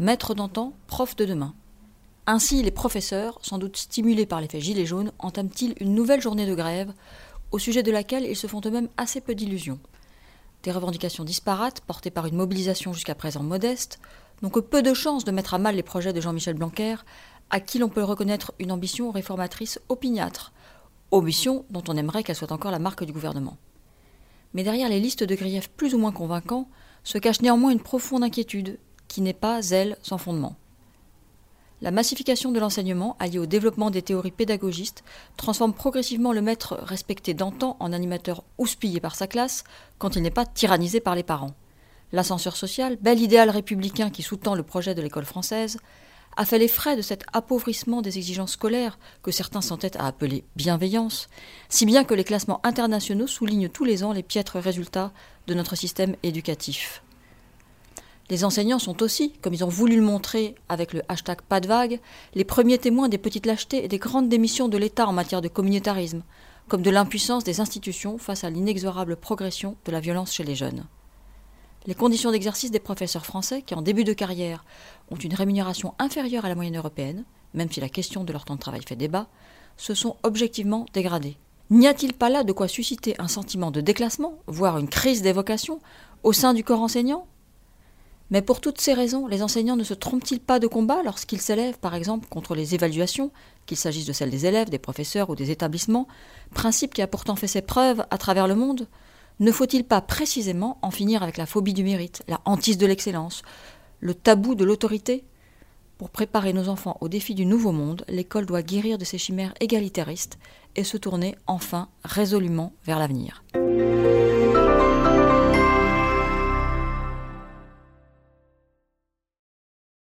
Maître d'antan, prof de demain. Ainsi, les professeurs, sans doute stimulés par l'effet gilet jaune, entament-ils une nouvelle journée de grève, au sujet de laquelle ils se font eux-mêmes assez peu d'illusions. Des revendications disparates, portées par une mobilisation jusqu'à présent modeste, n'ont que peu de chances de mettre à mal les projets de Jean-Michel Blanquer, à qui l'on peut reconnaître une ambition réformatrice opiniâtre, ambition dont on aimerait qu'elle soit encore la marque du gouvernement. Mais derrière les listes de griefs plus ou moins convaincants se cache néanmoins une profonde inquiétude, qui n'est pas, elle, sans fondement. La massification de l'enseignement, alliée au développement des théories pédagogistes, transforme progressivement le maître respecté d'antan en animateur houspillé par sa classe quand il n'est pas tyrannisé par les parents. L'ascenseur social, bel idéal républicain qui sous-tend le projet de l'école française, a fait les frais de cet appauvrissement des exigences scolaires que certains s'entêtent à appeler bienveillance, si bien que les classements internationaux soulignent tous les ans les piètres résultats de notre système éducatif. Les enseignants sont aussi, comme ils ont voulu le montrer avec le hashtag pas de vague, les premiers témoins des petites lâchetés et des grandes démissions de l'État en matière de communautarisme, comme de l'impuissance des institutions face à l'inexorable progression de la violence chez les jeunes. Les conditions d'exercice des professeurs français, qui en début de carrière ont une rémunération inférieure à la moyenne européenne, même si la question de leur temps de travail fait débat, se sont objectivement dégradées. N'y a-t-il pas là de quoi susciter un sentiment de déclassement, voire une crise des vocations, au sein du corps enseignant? Mais pour toutes ces raisons, les enseignants ne se trompent-ils pas de combat lorsqu'ils s'élèvent, par exemple, contre les évaluations, qu'il s'agisse de celles des élèves, des professeurs ou des établissements, principe qui a pourtant fait ses preuves à travers le monde? Ne faut-il pas précisément en finir avec la phobie du mérite, la hantise de l'excellence, le tabou de l'autorité? Pour préparer nos enfants aux défis du nouveau monde, l'école doit guérir de ses chimères égalitaristes et se tourner enfin résolument vers l'avenir.